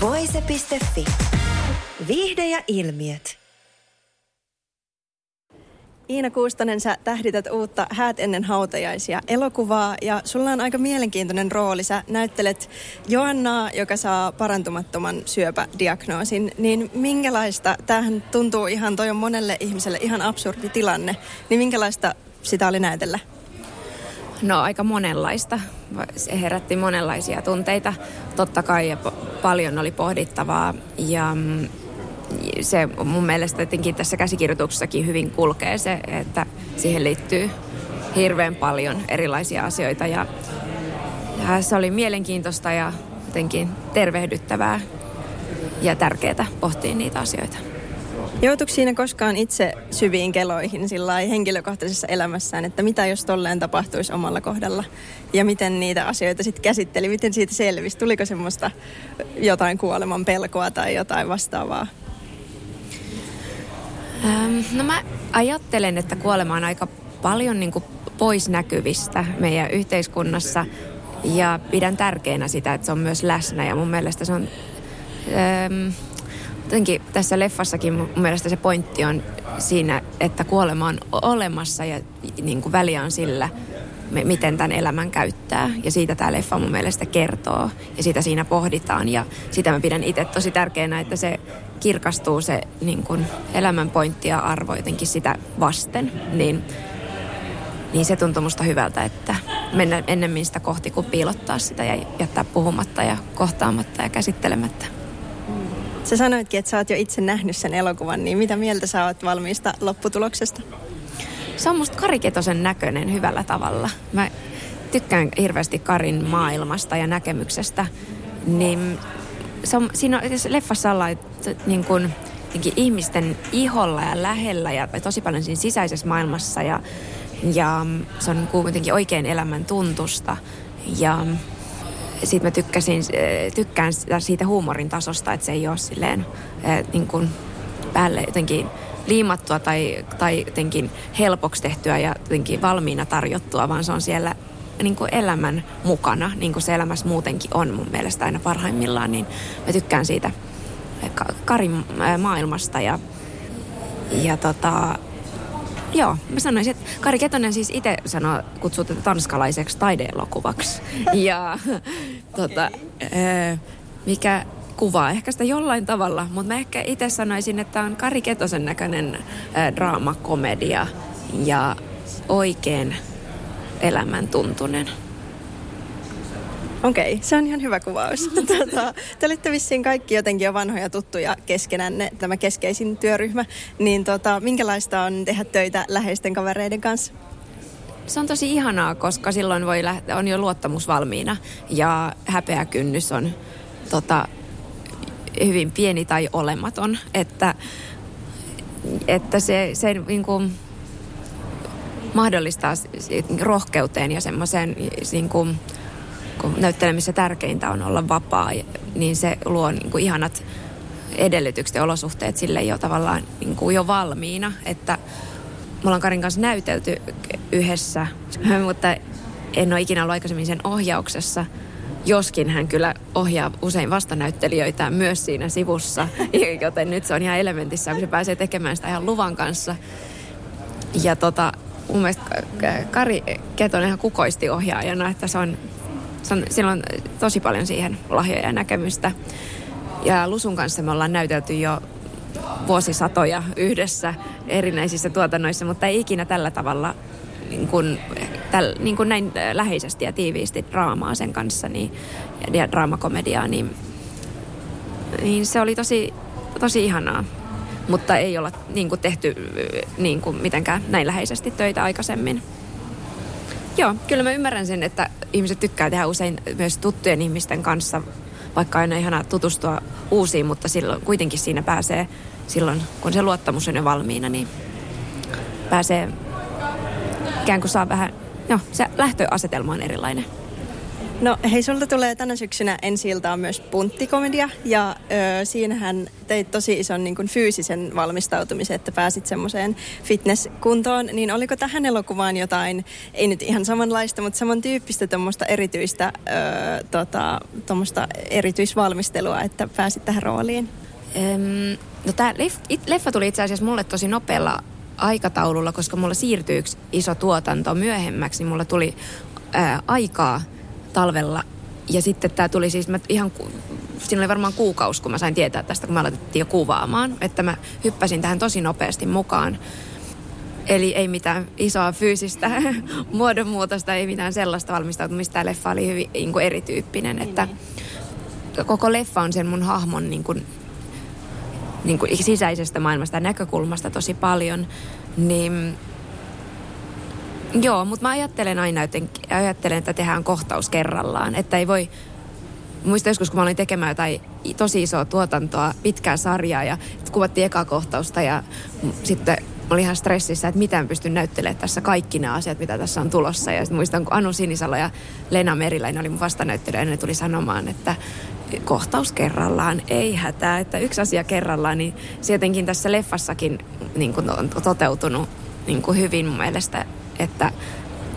Voise.fi. Viihde ja ilmiöt. Iina Kuustonen, sä tähdität uutta Häät ennen hautajaisia elokuvaa ja sulla on aika mielenkiintoinen rooli. Sä näyttelet Joannaa, joka saa parantumattoman syöpädiagnoosin. Niin minkälaista, tämähän tuntuu ihan, toi on monelle ihmiselle ihan absurdi tilanne, niin minkälaista sitä oli näytellä? No aika monenlaista. Se herätti monenlaisia tunteita. Totta kai ja paljon oli pohdittavaa ja mm, se mun mielestä jotenkin tässä käsikirjoituksessakin hyvin kulkee se, että siihen liittyy hirveän paljon erilaisia asioita ja, ja se oli mielenkiintoista ja jotenkin tervehdyttävää ja tärkeää pohtia niitä asioita. Joutuiko siinä koskaan itse syviin keloihin sillä henkilökohtaisessa elämässään, että mitä jos tolleen tapahtuisi omalla kohdalla? Ja miten niitä asioita sitten käsitteli, miten siitä selvisi? Tuliko semmoista jotain kuoleman pelkoa tai jotain vastaavaa? Ähm, no mä ajattelen, että kuolema on aika paljon niin kuin pois näkyvistä meidän yhteiskunnassa ja pidän tärkeänä sitä, että se on myös läsnä ja mun mielestä se on... Ähm, jotenkin tässä leffassakin mun mielestä se pointti on siinä, että kuolema on olemassa ja niin kuin väliä on sillä, miten tämän elämän käyttää. Ja siitä tämä leffa mun mielestä kertoo ja sitä siinä pohditaan. Ja sitä mä pidän itse tosi tärkeänä, että se kirkastuu se niin kuin elämän pointti ja arvo jotenkin sitä vasten. Niin, niin se tuntuu musta hyvältä, että mennä ennemmin sitä kohti kuin piilottaa sitä ja jättää puhumatta ja kohtaamatta ja käsittelemättä. Sä sanoitkin, että sä oot jo itse nähnyt sen elokuvan, niin mitä mieltä sä oot valmiista lopputuloksesta? Se on musta Kariketosen näköinen hyvällä tavalla. Mä tykkään hirveästi Karin maailmasta ja näkemyksestä. Niin se on, siinä on, leffassa ollaan niin kuin, ihmisten iholla ja lähellä ja tosi paljon siinä sisäisessä maailmassa ja, ja se on niin kuitenkin oikein elämän tuntusta. Ja sitten mä tykkäsin, tykkään siitä huumorin tasosta, että se ei ole silleen niin kuin päälle jotenkin liimattua tai, tai jotenkin helpoksi tehtyä ja jotenkin valmiina tarjottua, vaan se on siellä niin kuin elämän mukana, niin kuin se elämässä muutenkin on mun mielestä aina parhaimmillaan, niin mä tykkään siitä Karin maailmasta ja, ja tota, Joo, mä sanoisin, että Kari Ketonen siis itse sanoo, kutsuu tätä tanskalaiseksi taideelokuvaksi. Ja tota, mikä kuvaa ehkä sitä jollain tavalla, mutta mä ehkä itse sanoisin, että on Kari Ketosen näköinen draamakomedia ja oikein elämäntuntunen. Okei, okay, se on ihan hyvä kuvaus. Tuota, te olitte vissiin kaikki jotenkin jo vanhoja tuttuja keskenänne, tämä keskeisin työryhmä. Niin tota, minkälaista on tehdä töitä läheisten kavereiden kanssa? Se on tosi ihanaa, koska silloin voi lähteä, on jo luottamus valmiina ja häpeäkynnys on tota, hyvin pieni tai olematon. Että, että se, se niin kuin, mahdollistaa rohkeuteen ja semmoiseen niin kuin, kun näyttelemissä tärkeintä on olla vapaa, niin se luo niin kuin ihanat edellytykset ja olosuhteet sille jo tavallaan niin kuin jo valmiina, että me ollaan Karin kanssa näytelty yhdessä, mutta en ole ikinä ollut aikaisemmin sen ohjauksessa. Joskin hän kyllä ohjaa usein vastanäyttelijöitä myös siinä sivussa, joten nyt se on ihan elementissä, kun se pääsee tekemään sitä ihan luvan kanssa. Ja tota, mun mielestä Kari Ketonen ihan kukoisti ohjaajana, että se on, sillä on tosi paljon siihen lahjoja ja näkemystä. Ja Lusun kanssa me ollaan näytelty jo vuosisatoja yhdessä erinäisissä tuotannoissa, mutta ei ikinä tällä tavalla niin kuin, täl, niin kuin näin läheisesti ja tiiviisti draamaa sen kanssa niin, ja draamakomediaa, niin, niin se oli tosi, tosi ihanaa mutta ei olla niin kuin tehty niin kuin mitenkään näin läheisesti töitä aikaisemmin. Joo, kyllä mä ymmärrän sen, että ihmiset tykkää tehdä usein myös tuttujen ihmisten kanssa vaikka aina ihana tutustua uusiin, mutta silloin kuitenkin siinä pääsee, silloin kun se luottamus on jo valmiina, niin pääsee ikään kuin saa vähän, no se lähtöasetelma on erilainen. No hei, sulta tulee tänä syksynä ensi iltaan myös punttikomedia ja ö, siinähän teit tosi ison niin kuin, fyysisen valmistautumisen, että pääsit semmoiseen fitnesskuntoon. Niin oliko tähän elokuvaan jotain, ei nyt ihan samanlaista, mutta samantyyppistä tuommoista erityistä, ö, tota, erityisvalmistelua, että pääsit tähän rooliin? Öm, no tämä leffa tuli itse asiassa mulle tosi nopealla aikataululla, koska mulla siirtyi yksi iso tuotanto myöhemmäksi, niin mulla tuli ää, aikaa talvella. Ja sitten tämä tuli siis, mä ihan, siinä oli varmaan kuukausi, kun mä sain tietää tästä, kun mä aloitettiin jo kuvaamaan, että mä hyppäsin tähän tosi nopeasti mukaan. Eli ei mitään isoa fyysistä muodonmuutosta, ei mitään sellaista valmistautumista. Tämä leffa oli hyvin niin kuin erityyppinen, että koko leffa on sen mun hahmon niin kuin, niin kuin sisäisestä maailmasta ja näkökulmasta tosi paljon. Niin Joo, mutta mä ajattelen aina jotenkin, ajattelen, että tehdään kohtaus kerrallaan. Että ei voi, muista joskus kun mä olin tekemään jotain tosi isoa tuotantoa, pitkää sarjaa ja kuvattiin eka kohtausta ja sitten oli ihan stressissä, että miten pystyn näyttelemään tässä kaikki nämä asiat, mitä tässä on tulossa. Ja muistan, kun Anu Sinisalo ja Lena Meriläinen oli mun vastanäyttelijä, ne tuli sanomaan, että kohtaus kerrallaan, ei hätää, että yksi asia kerrallaan, niin se jotenkin tässä leffassakin niin kuin on toteutunut niin kuin hyvin mun mielestä että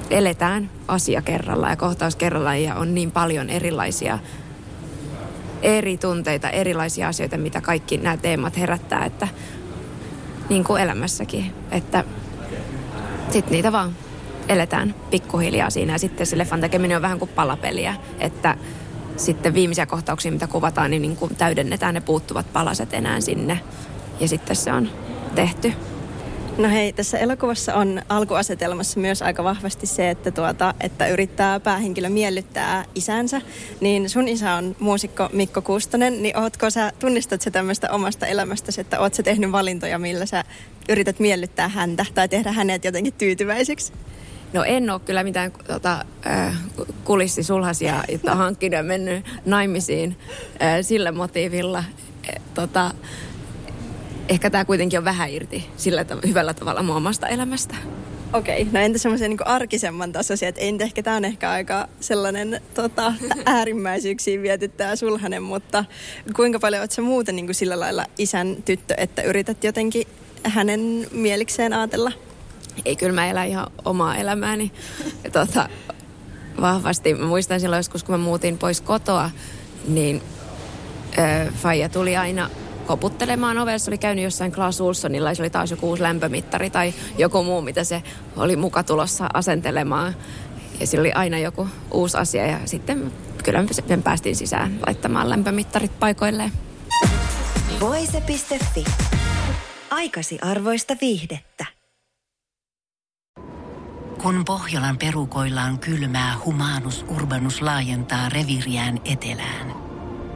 eletään asia kerralla ja kohtaus kerralla ja on niin paljon erilaisia eri tunteita, erilaisia asioita, mitä kaikki nämä teemat herättää, että niin kuin elämässäkin, että sitten niitä vaan eletään pikkuhiljaa siinä ja sitten se leffan tekeminen on vähän kuin palapeliä, että sitten viimeisiä kohtauksia, mitä kuvataan, niin, niin kuin täydennetään ne puuttuvat palaset enää sinne ja sitten se on tehty. No hei, tässä elokuvassa on alkuasetelmassa myös aika vahvasti se, että, tuota, että yrittää päähenkilö miellyttää isänsä. Niin sun isä on muusikko Mikko Kustonen, niin ootko sä, tunnistat sä tämmöistä omasta elämästäsi, että oot sä tehnyt valintoja, millä sä yrität miellyttää häntä tai tehdä hänet jotenkin tyytyväiseksi? No en ole kyllä mitään tota, äh, kulissisulhasia, että hankkinut ja mennyt naimisiin äh, sillä motiivilla. Äh, tota, ehkä tämä kuitenkin on vähän irti sillä tav- hyvällä tavalla mun omasta elämästä. Okei, okay. no entä semmoisen niin arkisemman tasoisia, että ei ehkä tämä on ehkä aika sellainen tota, äärimmäisyyksiin vietyttää sulhanen, mutta kuinka paljon olet sä muuten niin kuin sillä lailla isän tyttö, että yrität jotenkin hänen mielikseen ajatella? Ei, kyllä mä elän ihan omaa elämääni tota, vahvasti. Mä muistan silloin joskus, kun mä muutin pois kotoa, niin ö, Faija tuli aina koputtelemaan ovessa, oli käynyt jossain Klaas Ulssonilla ja se oli taas joku uusi lämpömittari tai joku muu, mitä se oli muka tulossa asentelemaan. Ja sillä oli aina joku uusi asia ja sitten kyllä me päästiin sisään laittamaan lämpömittarit paikoilleen. Voise.fi. Aikasi arvoista viihdettä. Kun Pohjolan perukoillaan kylmää, humanus urbanus laajentaa reviriään etelään –